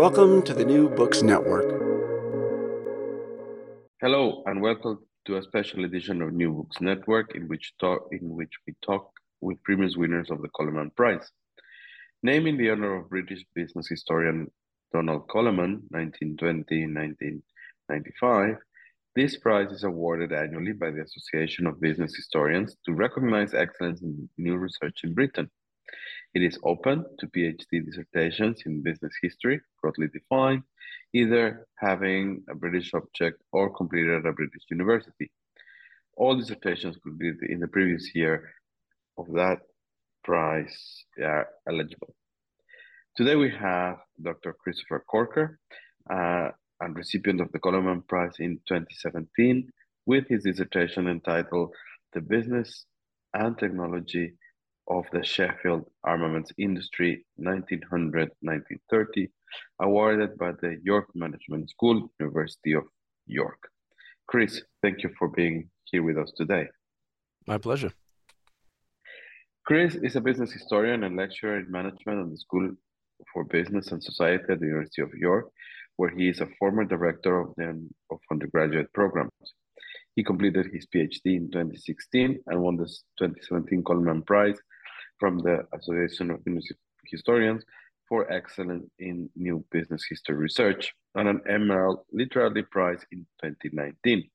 Welcome to the New Books Network. Hello, and welcome to a special edition of New Books Network, in which talk in which we talk with previous winners of the Coleman Prize. Named in the honor of British business historian Donald Coleman, 1920-1995, this prize is awarded annually by the Association of Business Historians to recognize excellence in new research in Britain. It is open to PhD dissertations in business history, broadly defined, either having a British subject or completed at a British university. All dissertations completed in the previous year of that prize are eligible. Today we have Dr. Christopher Corker, uh, and recipient of the Coleman Prize in 2017, with his dissertation entitled The Business and Technology of the Sheffield Armaments Industry 1900-1930, awarded by the York Management School, University of York. Chris, thank you for being here with us today. My pleasure. Chris is a business historian and lecturer in management at the School for Business and Society at the University of York, where he is a former director of the of undergraduate programs. He completed his PhD in 2016 and won the 2017 Coleman Prize from the Association of Business Historians for Excellence in New Business History Research and an Emerald Literary Prize in 2019.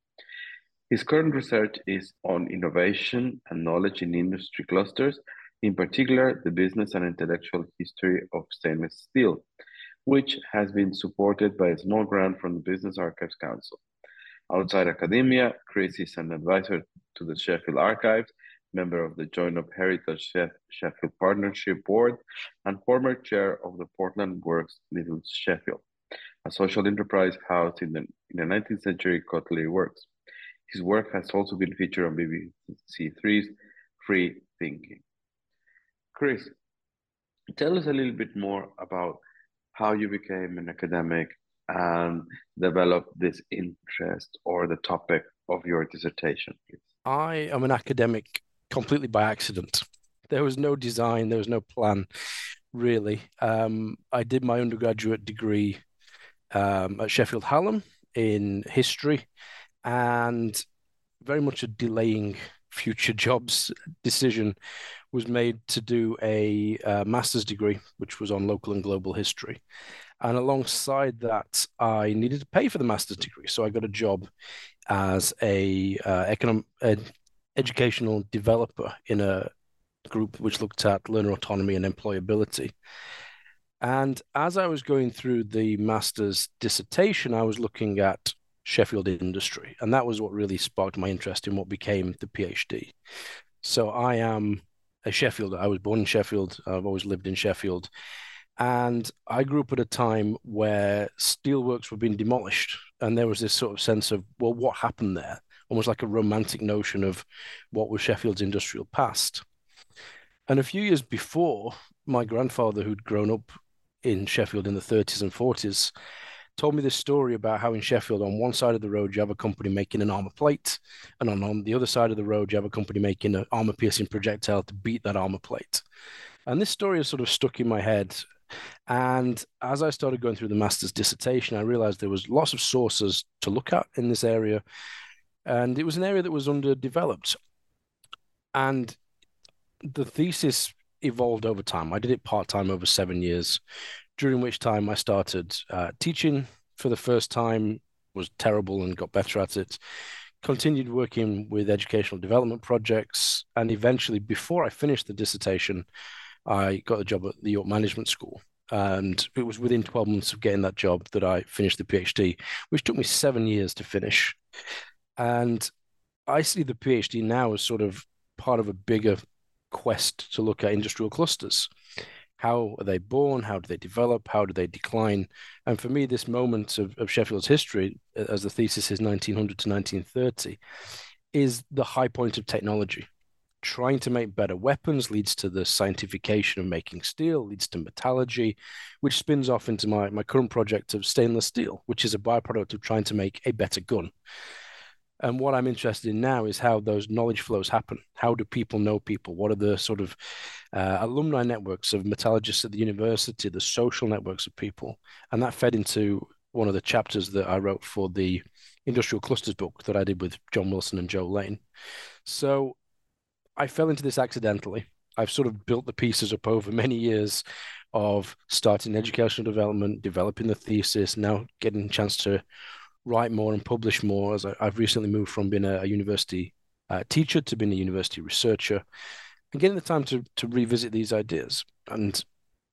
His current research is on innovation and knowledge in industry clusters, in particular, the business and intellectual history of stainless steel, which has been supported by a small grant from the Business Archives Council. Outside academia, Chris is an advisor to the Sheffield Archives member of the Joint of Heritage Sheffield Partnership Board, and former chair of the Portland Works Little Sheffield, a social enterprise housed in the, in the 19th century cutlery works. His work has also been featured on BBC Three's Free Thinking. Chris, tell us a little bit more about how you became an academic and developed this interest or the topic of your dissertation, please. I am an academic completely by accident. There was no design, there was no plan, really. Um, I did my undergraduate degree um, at Sheffield Hallam in history, and very much a delaying future jobs decision was made to do a uh, master's degree, which was on local and global history. And alongside that, I needed to pay for the master's degree. So I got a job as a uh, economic, educational developer in a group which looked at learner autonomy and employability. And as I was going through the master's dissertation, I was looking at Sheffield industry. And that was what really sparked my interest in what became the PhD. So I am a Sheffield. I was born in Sheffield. I've always lived in Sheffield. And I grew up at a time where steelworks were being demolished. And there was this sort of sense of, well, what happened there? Almost like a romantic notion of what was Sheffield's industrial past. And a few years before, my grandfather, who'd grown up in Sheffield in the 30s and 40s told me this story about how in Sheffield, on one side of the road, you have a company making an armor plate, and on, on the other side of the road, you have a company making an armor piercing projectile to beat that armor plate. And this story has sort of stuck in my head. And as I started going through the master's dissertation, I realized there was lots of sources to look at in this area. And it was an area that was underdeveloped. And the thesis evolved over time. I did it part time over seven years, during which time I started uh, teaching for the first time, was terrible and got better at it. Continued working with educational development projects, and eventually, before I finished the dissertation, I got a job at the York Management School. And it was within 12 months of getting that job that I finished the PhD, which took me seven years to finish. And I see the PhD now as sort of part of a bigger quest to look at industrial clusters. How are they born? How do they develop? How do they decline? And for me, this moment of, of Sheffield's history, as the thesis is 1900 to 1930, is the high point of technology. Trying to make better weapons leads to the scientification of making steel, leads to metallurgy, which spins off into my, my current project of stainless steel, which is a byproduct of trying to make a better gun. And what I'm interested in now is how those knowledge flows happen. How do people know people? What are the sort of uh, alumni networks of metallurgists at the university, the social networks of people? And that fed into one of the chapters that I wrote for the industrial clusters book that I did with John Wilson and Joe Lane. So I fell into this accidentally. I've sort of built the pieces up over many years of starting educational development, developing the thesis, now getting a chance to write more and publish more. As I, have recently moved from being a, a university uh, teacher to being a university researcher, and getting the time to to revisit these ideas. And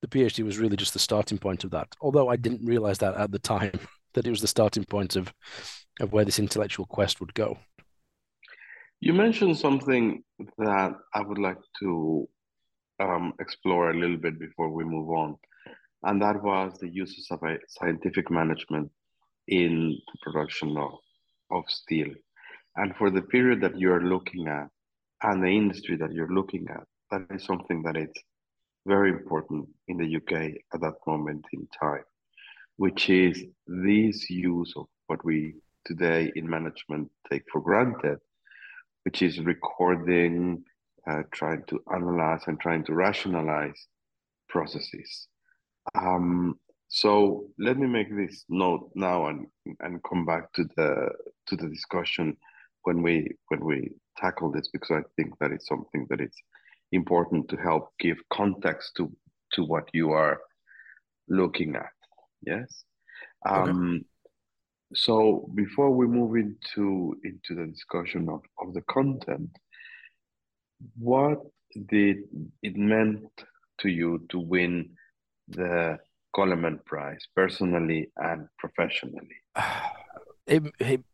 the PhD was really just the starting point of that. Although I didn't realize that at the time that it was the starting point of of where this intellectual quest would go. You mentioned something that I would like to um, explore a little bit before we move on, and that was the uses of scientific management in the production of, of steel. And for the period that you're looking at and the industry that you're looking at, that is something that is very important in the UK at that moment in time, which is this use of what we today in management take for granted, which is recording, uh, trying to analyze and trying to rationalize processes. Um, so let me make this note now and and come back to the to the discussion when we when we tackle this because I think that is something that is important to help give context to to what you are looking at. Yes. Um, okay. So before we move into into the discussion of, of the content, what did it meant to you to win the Coleman Prize, personally and professionally? It, it,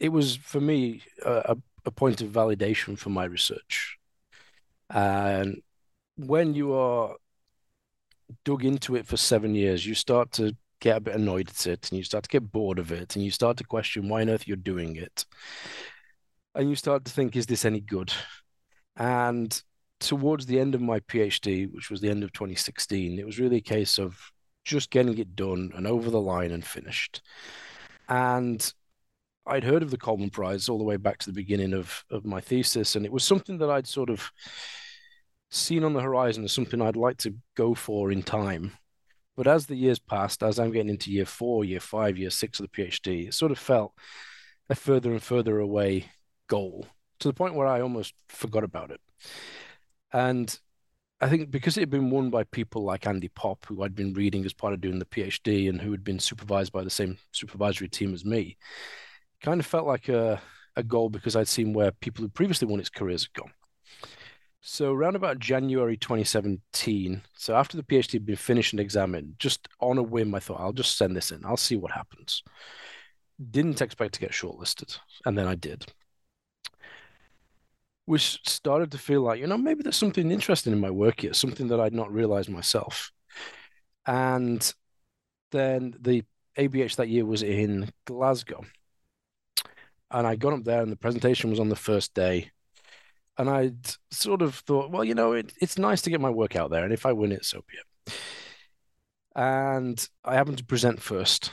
it was for me a, a point of validation for my research. And when you are dug into it for seven years, you start to get a bit annoyed at it and you start to get bored of it and you start to question why on earth you're doing it. And you start to think, is this any good? And towards the end of my PhD, which was the end of 2016, it was really a case of just getting it done and over the line and finished. And I'd heard of the Coleman Prize all the way back to the beginning of, of my thesis, and it was something that I'd sort of seen on the horizon as something I'd like to go for in time. But as the years passed, as I'm getting into year four, year five, year six of the PhD, it sort of felt a further and further away goal to the point where I almost forgot about it. And I think because it had been won by people like Andy Popp, who I'd been reading as part of doing the PhD and who had been supervised by the same supervisory team as me, kind of felt like a, a goal because I'd seen where people who previously won its careers had gone. So around about January 2017, so after the PhD had been finished and examined, just on a whim, I thought I'll just send this in. I'll see what happens. Didn't expect to get shortlisted, and then I did which started to feel like, you know, maybe there's something interesting in my work here, something that I'd not realized myself. And then the ABH that year was in Glasgow. And I got up there and the presentation was on the first day. And I sort of thought, well, you know, it, it's nice to get my work out there. And if I win it, so be it. And I happened to present first.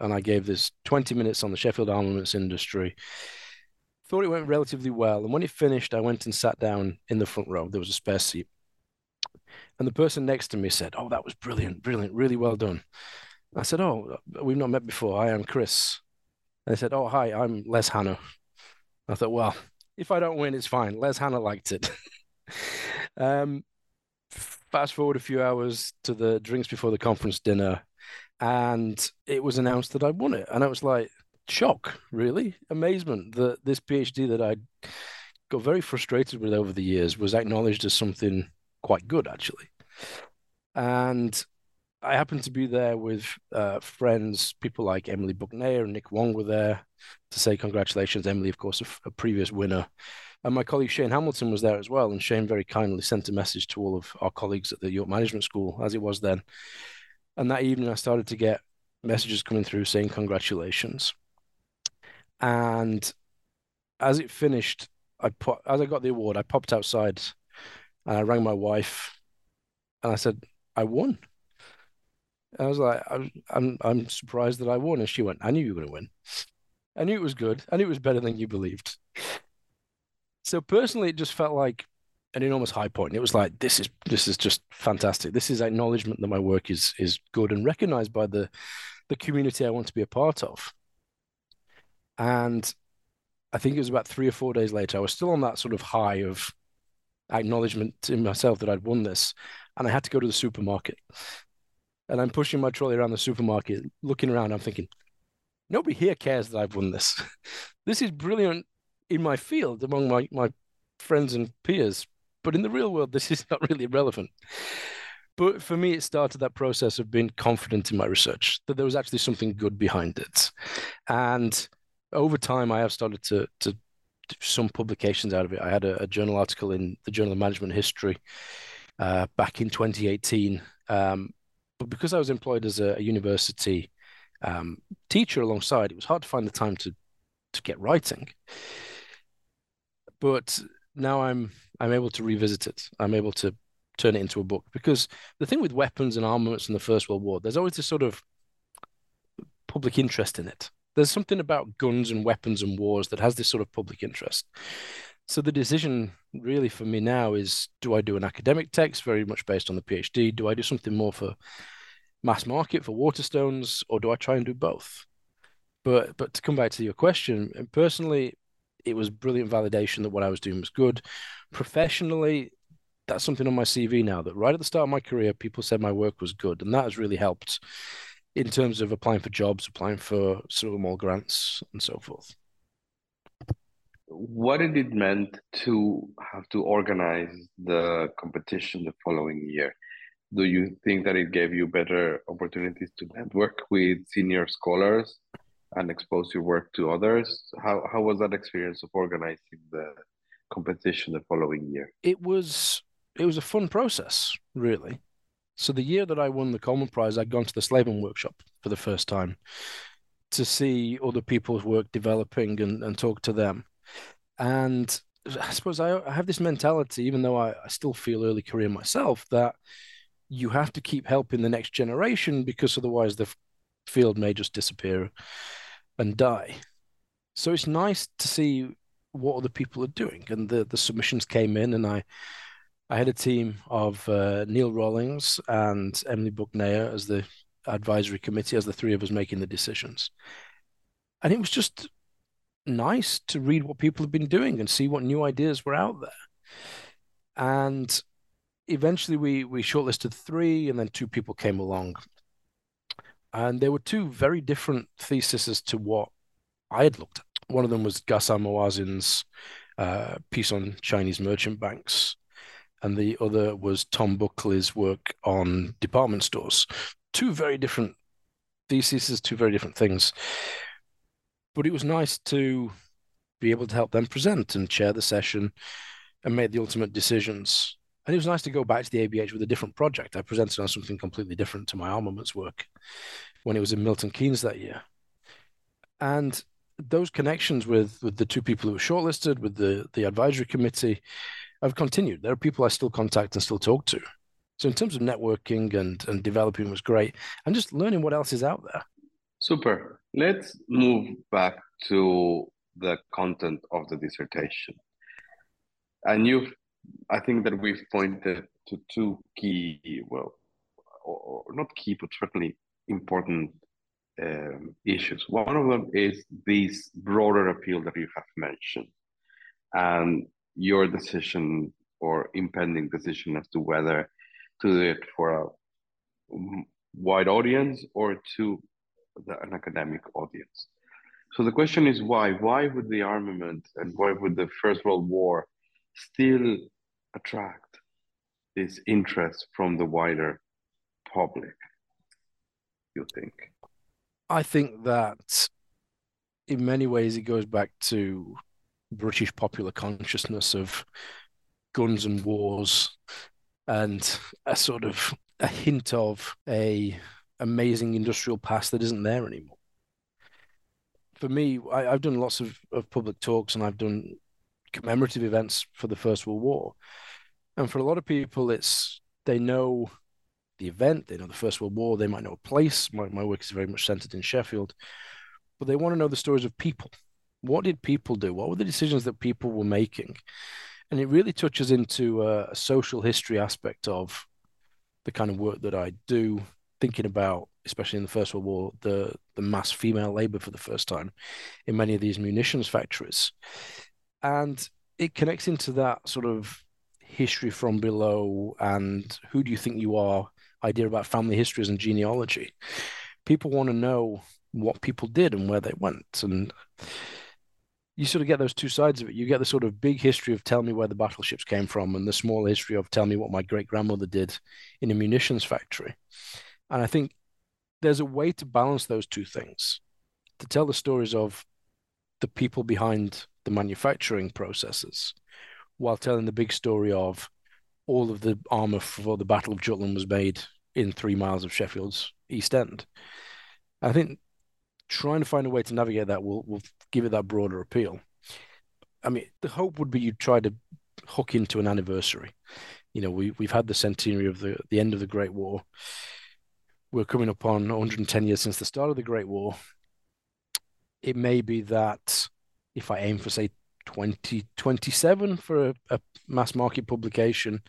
And I gave this 20 minutes on the Sheffield armaments industry. Thought it went relatively well. And when it finished, I went and sat down in the front row. There was a spare seat. And the person next to me said, Oh, that was brilliant, brilliant, really well done. I said, Oh, we've not met before. I am Chris. And they said, Oh, hi, I'm Les Hannah. I thought, Well, if I don't win, it's fine. Les Hannah liked it. um, fast forward a few hours to the drinks before the conference dinner, and it was announced that I won it. And I was like, shock, really, amazement that this PhD that I got very frustrated with over the years was acknowledged as something quite good, actually. And I happened to be there with uh, friends, people like Emily Buchnea and Nick Wong were there to say congratulations. Emily, of course, a, a previous winner. And my colleague Shane Hamilton was there as well. And Shane very kindly sent a message to all of our colleagues at the York Management School, as it was then. And that evening, I started to get messages coming through saying congratulations. And as it finished, I put as I got the award, I popped outside and I rang my wife and I said, I won. I was like, I'm, I'm, I'm surprised that I won. And she went, I knew you were going to win. I knew it was good. I knew it was better than you believed. So personally, it just felt like an enormous high point. It was like, this is this is just fantastic. This is acknowledgement that my work is is good and recognized by the the community I want to be a part of. And I think it was about three or four days later, I was still on that sort of high of acknowledgement in myself that I'd won this. And I had to go to the supermarket. And I'm pushing my trolley around the supermarket, looking around. I'm thinking, nobody here cares that I've won this. this is brilliant in my field among my, my friends and peers. But in the real world, this is not really relevant. But for me, it started that process of being confident in my research, that there was actually something good behind it. And over time, I have started to, to do some publications out of it. I had a, a journal article in the Journal of Management History uh, back in 2018. Um, but because I was employed as a, a university um, teacher alongside, it was hard to find the time to to get writing. But now I'm I'm able to revisit it. I'm able to turn it into a book because the thing with weapons and armaments in the First World War, there's always this sort of public interest in it. There's something about guns and weapons and wars that has this sort of public interest. So the decision really for me now is do I do an academic text very much based on the PhD? Do I do something more for mass market for Waterstones, or do I try and do both? But but to come back to your question, personally, it was brilliant validation that what I was doing was good. Professionally, that's something on my CV now that right at the start of my career, people said my work was good, and that has really helped in terms of applying for jobs, applying for more grants, and so forth. What did it meant to have to organize the competition the following year? Do you think that it gave you better opportunities to network with senior scholars and expose your work to others? How how was that experience of organizing the competition the following year? It was it was a fun process, really. So the year that I won the Coleman Prize, I'd gone to the Slaven workshop for the first time to see other people's work developing and, and talk to them. And I suppose I, I have this mentality, even though I, I still feel early career myself, that you have to keep helping the next generation because otherwise the field may just disappear and die. So it's nice to see what other people are doing. And the, the submissions came in, and I I had a team of uh, Neil Rollings and Emily Buchnea as the advisory committee, as the three of us making the decisions. And it was just nice to read what people have been doing and see what new ideas were out there. And eventually we we shortlisted three, and then two people came along. And there were two very different theses to what I had looked at. One of them was Ghassan Moazzin's uh, piece on Chinese merchant banks, and the other was Tom Buckley's work on department stores. Two very different theses, two very different things. But it was nice to be able to help them present and chair the session and make the ultimate decisions. And it was nice to go back to the ABH with a different project. I presented on something completely different to my armaments work when it was in Milton Keynes that year. And those connections with with the two people who were shortlisted, with the the advisory committee, have continued. There are people I still contact and still talk to. So in terms of networking and and developing was great, and just learning what else is out there. Super. Let's move back to the content of the dissertation. And you, I think that we've pointed to two key, well, or, or not key, but certainly important um, issues. One of them is this broader appeal that you have mentioned, and your decision or impending decision as to whether to do it for a wide audience or to the, an academic audience. So the question is why? Why would the armament and why would the First World War still attract this interest from the wider public? You think? I think that in many ways it goes back to British popular consciousness of guns and wars and a sort of a hint of a amazing industrial past that isn't there anymore. For me, I, have done lots of, of public talks and I've done commemorative events for the First World War. And for a lot of people, it's they know the event, they know the First World War, they might know a place. My, my work is very much centered in Sheffield, but they want to know the stories of people. What did people do? What were the decisions that people were making? And it really touches into a, a social history aspect of the kind of work that I do, thinking about, especially in the First World War, the, the mass female labor for the first time in many of these munitions factories. And it connects into that sort of history from below and who do you think you are idea about family histories and genealogy. People want to know what people did and where they went. And you sort of get those two sides of it. You get the sort of big history of tell me where the battleships came from, and the small history of tell me what my great grandmother did in a munitions factory. And I think there's a way to balance those two things to tell the stories of the people behind the manufacturing processes while telling the big story of all of the armor for the Battle of Jutland was made in three miles of Sheffield's East End. I think trying to find a way to navigate that will will give it that broader appeal. I mean, the hope would be you try to hook into an anniversary. You know, we we've had the centenary of the the end of the Great War. We're coming up on 110 years since the start of the Great War. It may be that if I aim for say 2027 for a, a mass market publication,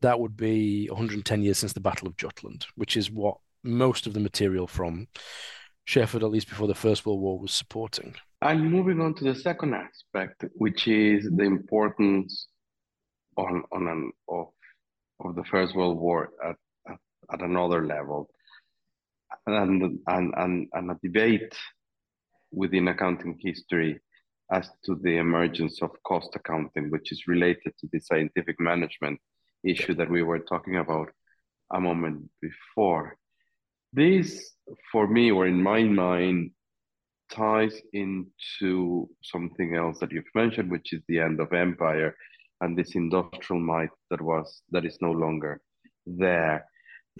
that would be 110 years since the Battle of Jutland, which is what most of the material from Sheffield, at least before the First World War, was supporting. And moving on to the second aspect, which is the importance on on an of of the First World War at at, at another level, and and and and a debate within accounting history as to the emergence of cost accounting, which is related to the scientific management issue that we were talking about a moment before. This, for me, or in my mind, ties into something else that you've mentioned, which is the end of empire and this industrial might that was that is no longer there,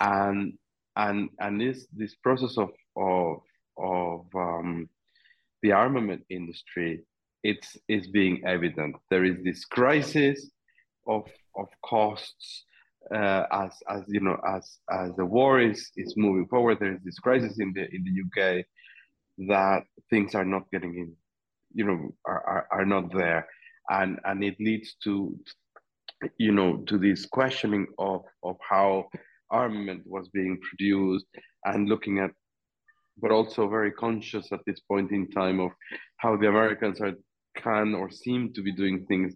and and and this this process of of of um, the armament industry it's is being evident. There is this crisis of of costs uh, as as you know as as the war is is moving forward. There is this crisis in the in the UK that things are not getting in, you know, are are, are not there, and and it leads to you know to this questioning of of how armament was being produced and looking at but also very conscious at this point in time of how the Americans are can or seem to be doing things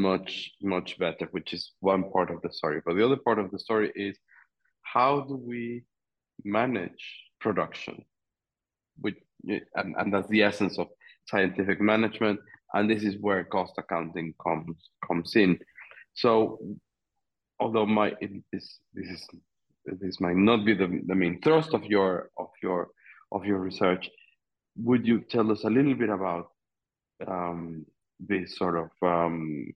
much much better which is one part of the story. But the other part of the story is how do we manage production which and, and that's the essence of scientific management and this is where cost accounting comes comes in. So although my this this is this might not be the, the main thrust of your of your of your research would you tell us a little bit about um, this sort of um,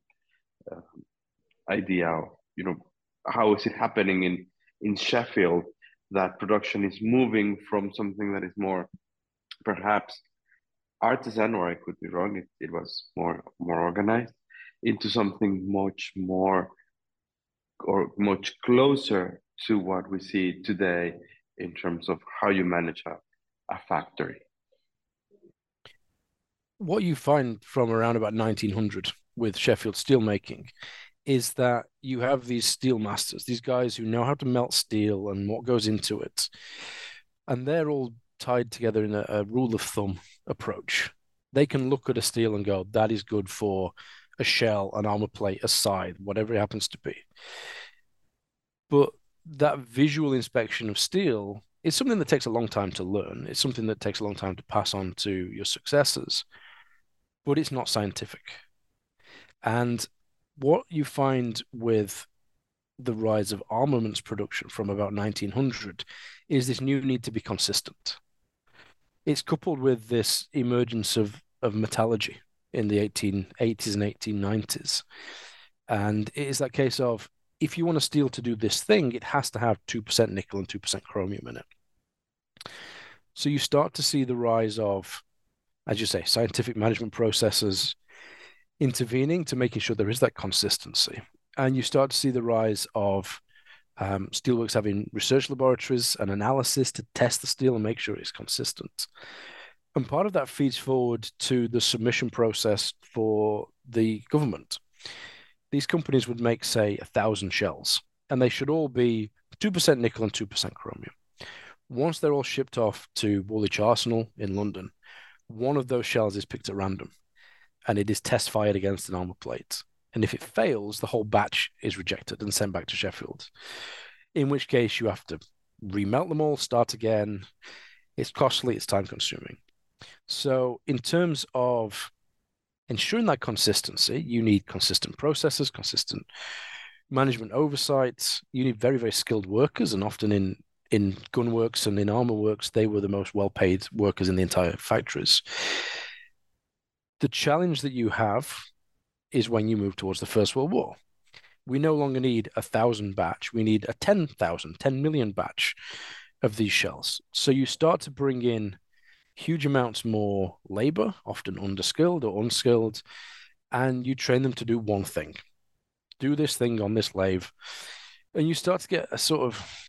Um, idea you know how is it happening in in Sheffield that production is moving from something that is more perhaps artisan or I could be wrong it, it was more more organized into something much more or much closer to what we see today in terms of how you manage a, a factory. What you find from around about 1900 with Sheffield steelmaking is that you have these steel masters, these guys who know how to melt steel and what goes into it. And they're all tied together in a, a rule of thumb approach. They can look at a steel and go, that is good for a shell, an armor plate, a scythe, whatever it happens to be. But that visual inspection of steel is something that takes a long time to learn. It's something that takes a long time to pass on to your successors, but it's not scientific. And what you find with the rise of armaments production from about 1900 is this new need to be consistent. It's coupled with this emergence of, of metallurgy in the 1880s and 1890s. And it is that case of if you want a steel to do this thing, it has to have 2% nickel and 2% chromium in it. So you start to see the rise of, as you say, scientific management processes intervening to making sure there is that consistency. And you start to see the rise of um, steelworks having research laboratories and analysis to test the steel and make sure it's consistent. And part of that feeds forward to the submission process for the government. These companies would make, say, a thousand shells, and they should all be 2% nickel and 2% chromium. Once they're all shipped off to Woolwich Arsenal in London, one of those shells is picked at random and it is test fired against an armor plate. And if it fails, the whole batch is rejected and sent back to Sheffield. In which case, you have to remelt them all, start again. It's costly, it's time consuming. So, in terms of ensuring that consistency, you need consistent processes, consistent management oversight. You need very, very skilled workers, and often in in gunworks and in armor works, they were the most well paid workers in the entire factories. The challenge that you have is when you move towards the First World War. We no longer need a thousand batch, we need a 10,000, 10 million batch of these shells. So you start to bring in huge amounts more labor, often underskilled or unskilled, and you train them to do one thing do this thing on this lathe. And you start to get a sort of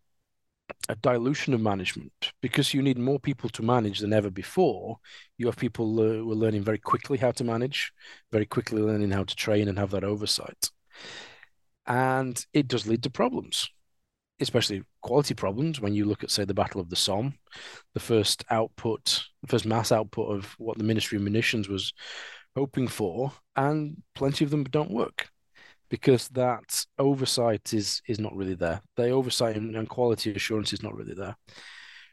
a dilution of management because you need more people to manage than ever before. You have people uh, who are learning very quickly how to manage, very quickly learning how to train and have that oversight. And it does lead to problems, especially quality problems. When you look at, say, the Battle of the Somme, the first output, the first mass output of what the Ministry of Munitions was hoping for, and plenty of them don't work because that oversight is is not really there. The oversight and, quality assurance is not really there.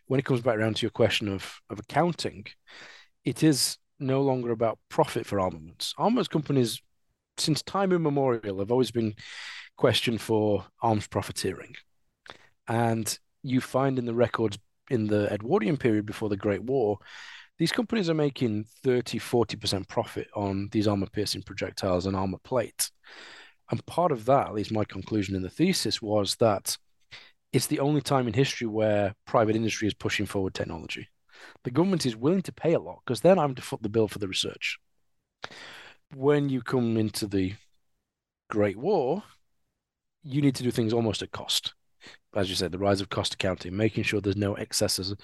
When it comes back around to your question of of accounting, it is no longer about profit for armaments. Armaments companies, since time immemorial, have always been questioned for arms profiteering, and you find in the records in the Edwardian period before the Great War. These companies are making 30, 40% profit on these armor piercing projectiles and armor plates and part of that, at least my conclusion in the thesis, was that it's the only time in history where private industry is pushing forward technology. The government is willing to pay a lot because then I'm to foot the bill for the research. When you come into the Great War, you need to do things almost at cost. As you said, the rise of cost accounting, making sure there's no excesses.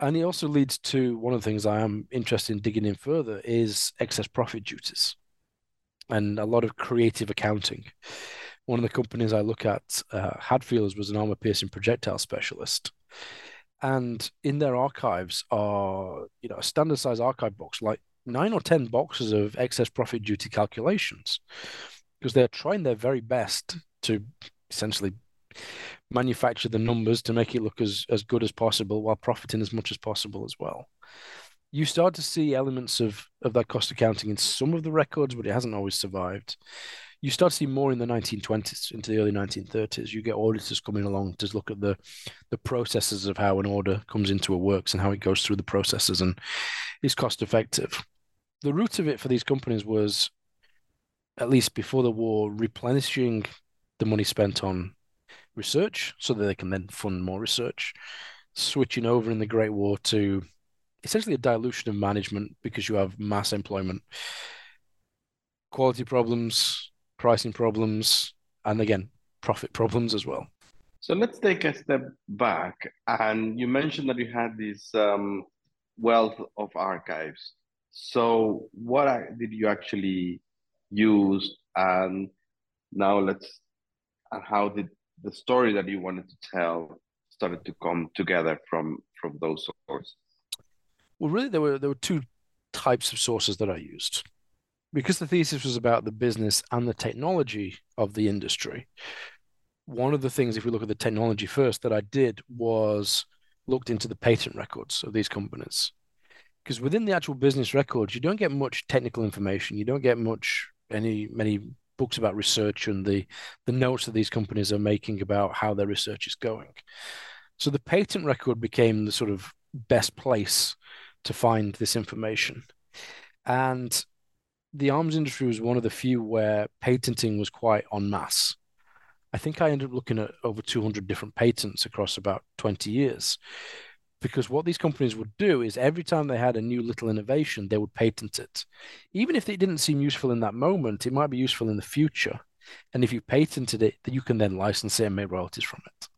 And it also leads to one of the things I am interested in digging in further is excess profit duties and a lot of creative accounting. One of the companies I look at, uh, Hadfields, was an armor piercing projectile specialist. And in their archives are, you know, a standard size archive box, like nine or 10 boxes of excess profit duty calculations, because they're trying their very best to essentially manufacture the numbers to make it look as, as good as possible while profiting as much as possible as well you start to see elements of of that cost accounting in some of the records, but it hasn't always survived. You start to see more in the 1920s into the early 1930s. You get auditors coming along to look at the the processes of how an order comes into a works and how it goes through the processes and is cost effective. The root of it for these companies was, at least before the war, replenishing the money spent on research so that they can then fund more research. Switching over in the Great War to essentially a dilution of management because you have mass employment, quality problems, pricing problems, and again, profit problems as well. So let's take a step back. And you mentioned that you had this um, wealth of archives. So what did you actually use? And now let's, and how did the story that you wanted to tell started to come together from from those sources? Well, really, there were there were two types of sources that I used because the thesis was about the business and the technology of the industry. One of the things, if we look at the technology first, that I did was looked into the patent records of these companies. Because within the actual business records, you don't get much technical information. You don't get much any many books about research and the the notes that these companies are making about how their research is going. So the patent record became the sort of best place to find this information. And the arms industry was one of the few where patenting was quite en masse. I think I ended up looking at over 200 different patents across about 20 years. Because what these companies would do is every time they had a new little innovation, they would patent it. Even if it didn't seem useful in that moment, it might be useful in the future. And if you patented it, you can then license it and make royalties from it.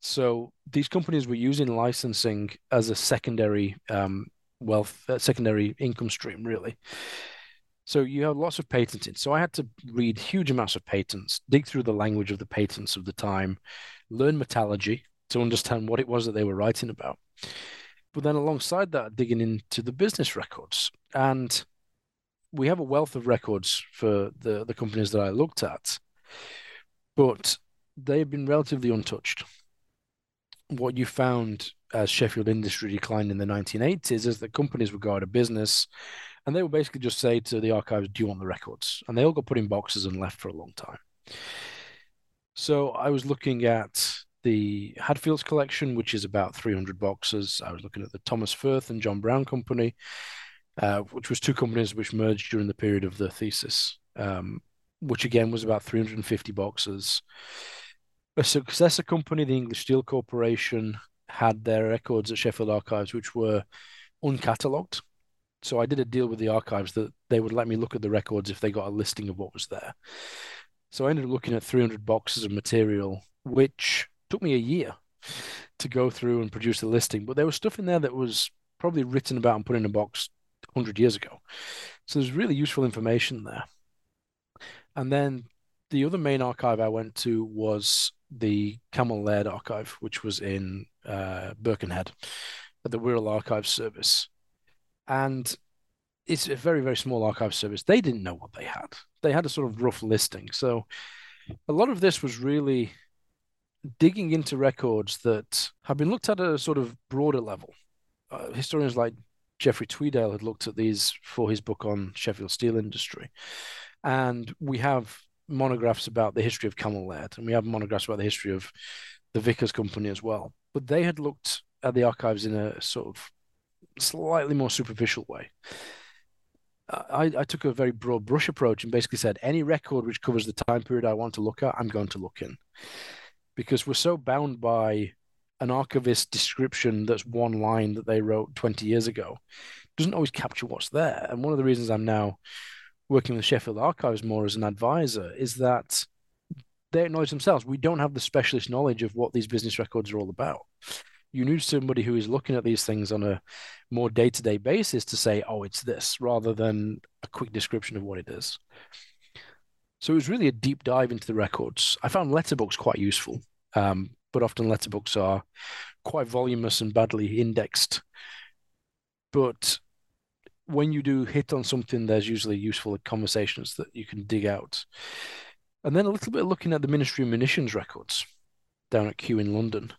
So these companies were using licensing as a secondary um, wealth, uh, secondary income stream, really. So you have lots of patenting. So I had to read huge amounts of patents, dig through the language of the patents of the time, learn metallurgy to understand what it was that they were writing about. But then alongside that, digging into the business records. And we have a wealth of records for the, the companies that I looked at, but they've been relatively untouched what you found as Sheffield industry declined in the 1980s is that companies would go out of business and they would basically just say to the archives, Do you want the records? And they all got put in boxes and left for a long time. So I was looking at the Hadfields collection, which is about 300 boxes. I was looking at the Thomas Firth and John Brown Company, uh, which was two companies which merged during the period of the thesis, um, which again was about 350 boxes. A successor company, the English Steel Corporation, had their records at Sheffield Archives, which were uncatalogued. So I did a deal with the archives that they would let me look at the records if they got a listing of what was there. So I ended up looking at 300 boxes of material, which took me a year to go through and produce the listing. But there was stuff in there that was probably written about and put in a box 100 years ago. So there's really useful information there. And then the other main archive I went to was the Cammell Laird archive, which was in uh, Birkenhead at the Wirral Archive Service. And it's a very, very small archive service. They didn't know what they had. They had a sort of rough listing. So a lot of this was really digging into records that have been looked at at a sort of broader level. Uh, historians like Geoffrey Tweedale had looked at these for his book on Sheffield steel industry. And we have monographs about the history of Laird, and we have monographs about the history of the Vickers Company as well. But they had looked at the archives in a sort of slightly more superficial way. I, I took a very broad brush approach and basically said any record which covers the time period I want to look at, I'm going to look in. Because we're so bound by an archivist description that's one line that they wrote 20 years ago doesn't always capture what's there. And one of the reasons I'm now working with Sheffield Archives more as an advisor is that they acknowledge themselves we don't have the specialist knowledge of what these business records are all about. You need somebody who is looking at these things on a more day to day basis to say, oh, it's this, rather than a quick description of what it is. So it was really a deep dive into the records. I found letterbooks quite useful, um, but often letterbooks are quite voluminous and badly indexed. But when you do hit on something, there's usually useful conversations that you can dig out. And then a little bit looking at the Ministry of Munitions records down at Kew in London,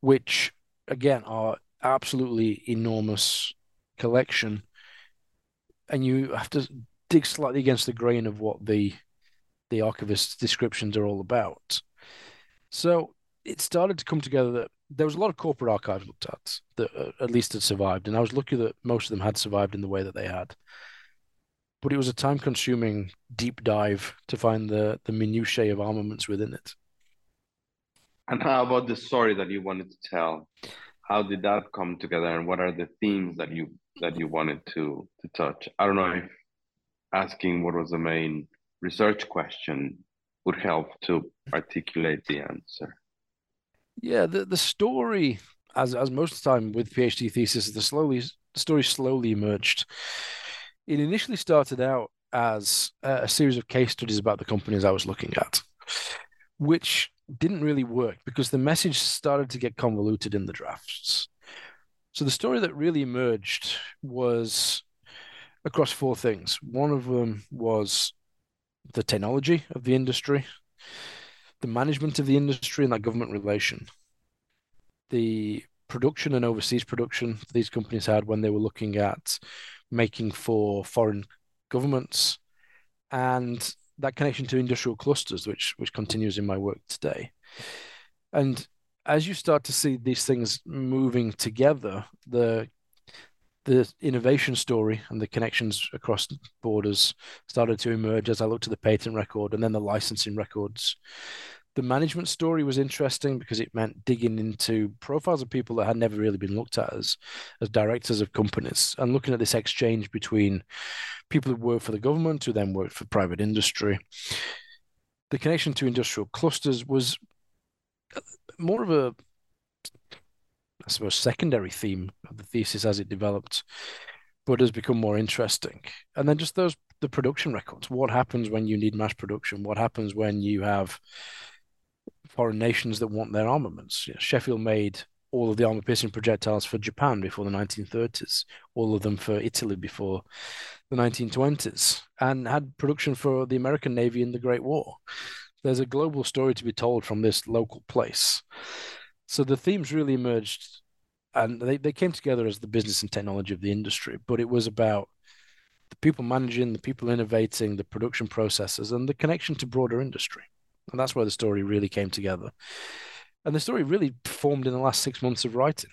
which again are absolutely enormous collection. And you have to dig slightly against the grain of what the the archivist's descriptions are all about. So it started to come together that there was a lot of corporate archives looked at that uh, at least had survived, and I was lucky that most of them had survived in the way that they had. But it was a time-consuming deep dive to find the the minutiae of armaments within it. And how about the story that you wanted to tell? How did that come together, and what are the themes that you that you wanted to to touch? I don't know if asking what was the main research question would help to articulate the answer. Yeah, the the story, as as most of the time with PhD thesis, the slowly the story slowly emerged. It initially started out as a series of case studies about the companies I was looking at, which didn't really work because the message started to get convoluted in the drafts. So the story that really emerged was across four things. One of them was the technology of the industry, the management of the industry and that government relation, the production and overseas production these companies had when they were looking at making for foreign governments, and that connection to industrial clusters, which which continues in my work today. And as you start to see these things moving together, the the innovation story and the connections across borders started to emerge as I looked at the patent record and then the licensing records. The management story was interesting because it meant digging into profiles of people that had never really been looked at as, as directors of companies and looking at this exchange between people who work for the government who then worked for private industry. The connection to industrial clusters was uh, more of a I suppose, secondary theme of the thesis as it developed, but has become more interesting. And then just those the production records. What happens when you need mass production? What happens when you have foreign nations that want their armaments? You know, Sheffield made all of the armor piercing projectiles for Japan before the 1930s, all of them for Italy before the 1920s, and had production for the American Navy in the Great War. There's a global story to be told from this local place. So the themes really emerged and they, they came together as the business and technology of the industry, but it was about the people managing, the people innovating, the production processes, and the connection to broader industry. And that's where the story really came together. And the story really formed in the last six months of writing.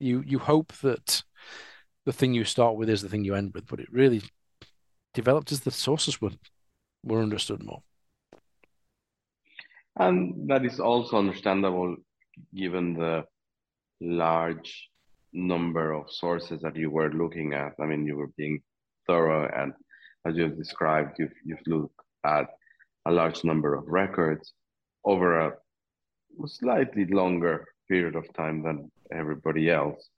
You you hope that the thing you start with is the thing you end with, but it really developed as the sources were were understood more. And that is also understandable given the large number of sources that you were looking at. I mean, you were being thorough, and as you've described, you've you've looked at a large number of records over a slightly longer period of time than everybody else,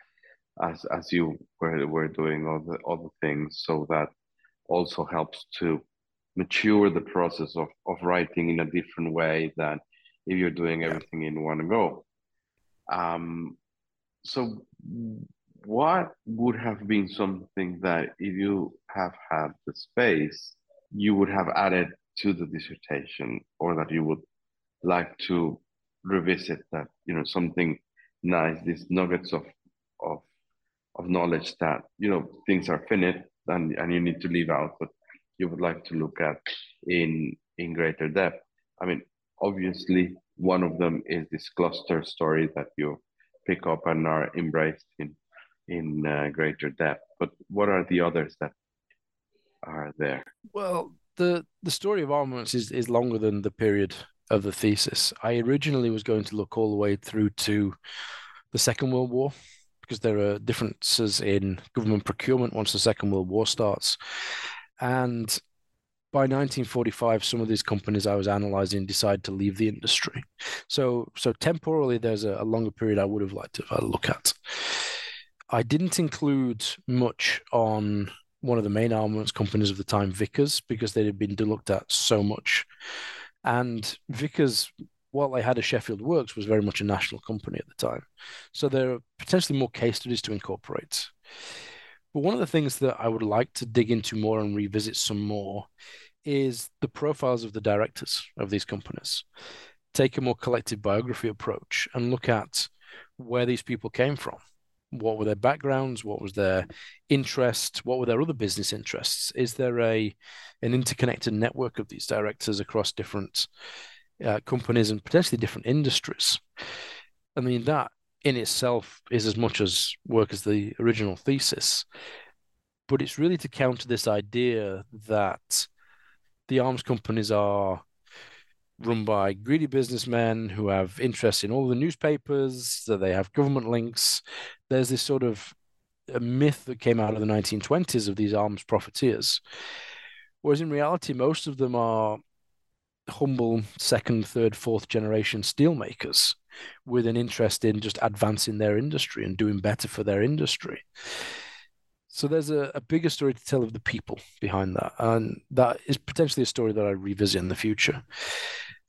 as as you were were doing all the other things. So that also helps to mature the process of of writing in a different way than if you're doing everything in one go. Um, so, what would have been something that if you have had the space, you would have added to the dissertation, or that you would like to revisit that? You know, something nice, these nuggets of of of knowledge that you know things are finite and and you need to leave out, but you would like to look at in in greater depth. I mean, obviously, one of them is this cluster story that you pick up and are embraced in in uh, greater depth. But what are the others that are there? Well, the the story of armaments is is longer than the period of the thesis. I originally was going to look all the way through to the Second World War because there are differences in government procurement once the Second World War starts. And by 1945, some of these companies I was analyzing decided to leave the industry. So, so temporally, there's a, a longer period I would have liked to have a look at. I didn't include much on one of the main armaments companies of the time, Vickers, because they had been looked at so much. And Vickers, while they had a Sheffield Works, was very much a national company at the time. So there are potentially more case studies to incorporate. But one of the things that I would like to dig into more and revisit some more is the profiles of the directors of these companies. Take a more collective biography approach and look at where these people came from. What were their backgrounds? What was their interest? What were their other business interests? Is there a an interconnected network of these directors across different uh, companies and potentially different industries? I mean, that in itself is as much as work as the original thesis, but it's really to counter this idea that the arms companies are run by greedy businessmen who have interest in all the newspapers, that they have government links. There's this sort of myth that came out of the 1920s of these arms profiteers. Whereas in reality, most of them are humble second, third, fourth generation steelmakers with an interest in just advancing their industry and doing better for their industry. So there's a, a bigger story to tell of the people behind that. And that is potentially a story that I revisit in the future.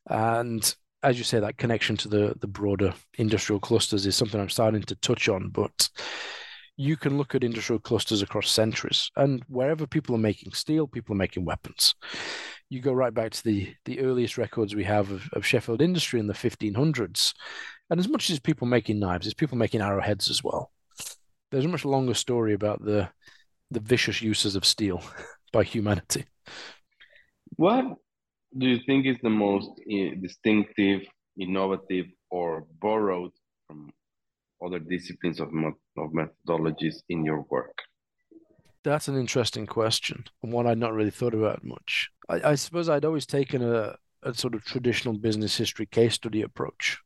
And as you say, that connection to the the broader industrial clusters is something I'm starting to touch on. But you can look at industrial clusters across centuries, and wherever people are making steel, people are making weapons. You go right back to the the earliest records we have of, of Sheffield industry in the 1500s, and as much as people making knives, there's people making arrowheads as well. There's a much longer story about the the vicious uses of steel by humanity. What do you think is the most eh, distinctive, innovative, or borrowed from other disciplines of, of methodologies in your work? That's an interesting question and one I'd not really thought about much. I, I suppose I'd always taken a, a sort of traditional business history case study approach.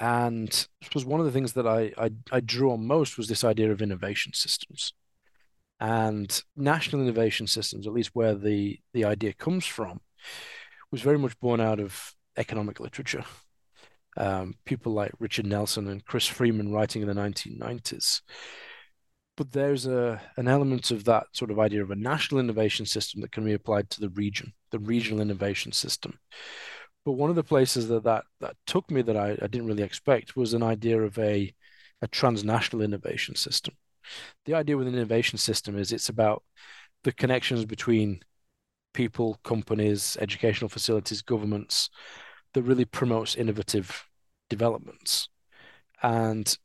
And I suppose one of the things that I, I, I drew on most was this idea of innovation systems and national innovation systems, at least where the, the idea comes from, was very much born out of economic literature. Um, people like Richard Nelson and Chris Freeman writing in the 1990s. But there's a an element of that sort of idea of a national innovation system that can be applied to the region, the regional innovation system. But one of the places that that, that took me that I, I didn't really expect was an idea of a, a transnational innovation system. The idea with an innovation system is it's about the connections between people, companies, educational facilities, governments that really promotes innovative developments. And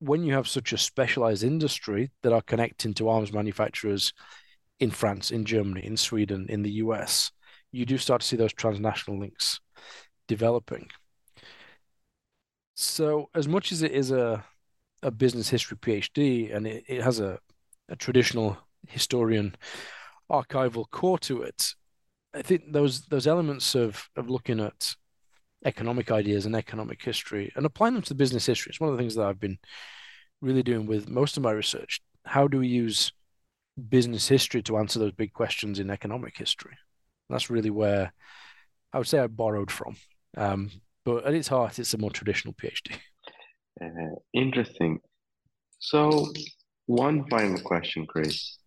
when you have such a specialized industry that are connecting to arms manufacturers in France, in Germany, in Sweden, in the US, you do start to see those transnational links developing. So, as much as it is a, a business history PhD and it, it has a, a traditional historian archival core to it. I think those those elements of of looking at economic ideas and economic history and applying them to the business history It's one of the things that I've been really doing with most of my research. How do we use business history to answer those big questions in economic history? That's really where I would say I borrowed from. Um, but at its heart, it's a more traditional PhD. Uh, interesting. So, one final question, Chris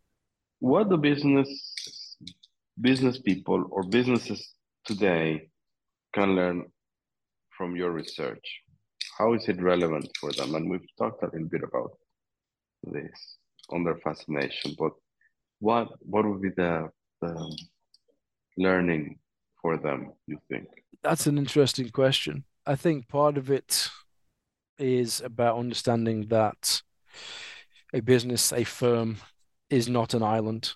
what do business business people or businesses today can learn from your research? How is it relevant for them? And we've talked a little bit about this on their fascination, but what what would be the, the learning for them, you think? That's an interesting question. I think part of it is about understanding that a business, a firm, is not an island.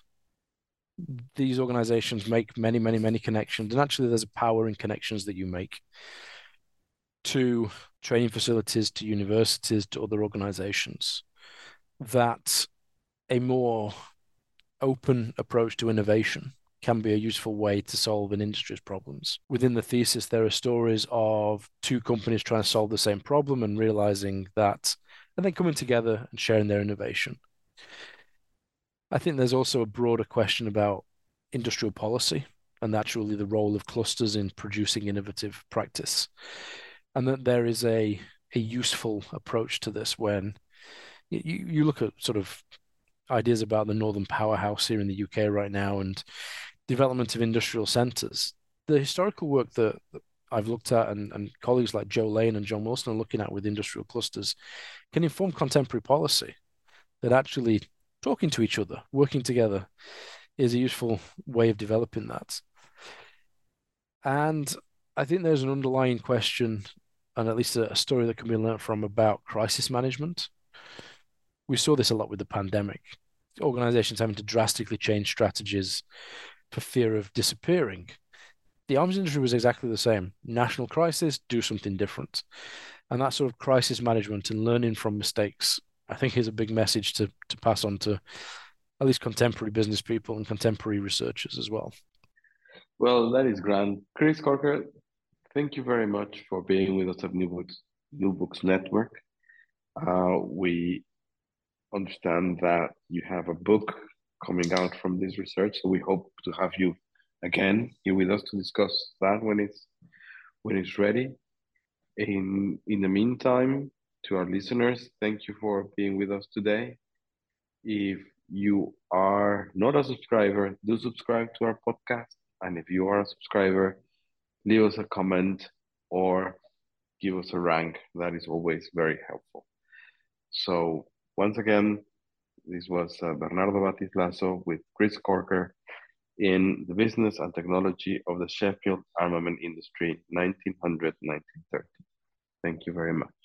These organizations make many, many, many connections. And actually, there's a power in connections that you make to training facilities, to universities, to other organizations. That a more open approach to innovation can be a useful way to solve an industry's problems. Within the thesis, there are stories of two companies trying to solve the same problem and realizing that, and then coming together and sharing their innovation. I think there's also a broader question about industrial policy and naturally the role of clusters in producing innovative practice. And that there is a, a useful approach to this when you, you look at sort of ideas about the Northern Powerhouse here in the UK right now and development of industrial centres. The historical work that, I've looked at and, and colleagues like Joe Lane and John Wilson are looking at with industrial clusters can inform contemporary policy that actually talking to each other, working together is a useful way of developing that. And I think there's an underlying question, and at least a, a story that can be learned from about crisis management. We saw this a lot with the pandemic. Organizations having to drastically change strategies for fear of disappearing. The arms industry was exactly the same. National crisis, do something different. And that sort of crisis management and learning from mistakes I think is a big message to to pass on to at least contemporary business people and contemporary researchers as well. Well, that is grand. Chris Corker, thank you very much for being with us at New Books, New Books Network. Uh, we understand that you have a book coming out from this research, so we hope to have you again here with us to discuss that when it's when it's ready. In in the meantime, to our listeners, thank you for being with us today. If you are not a subscriber, do subscribe to our podcast. And if you are a subscriber, leave us a comment or give us a rank. That is always very helpful. So, once again, this was uh, Bernardo Bátiz-Lazo with Chris Corker in the business and technology of the Sheffield armament industry, 1900 1930. Thank you very much.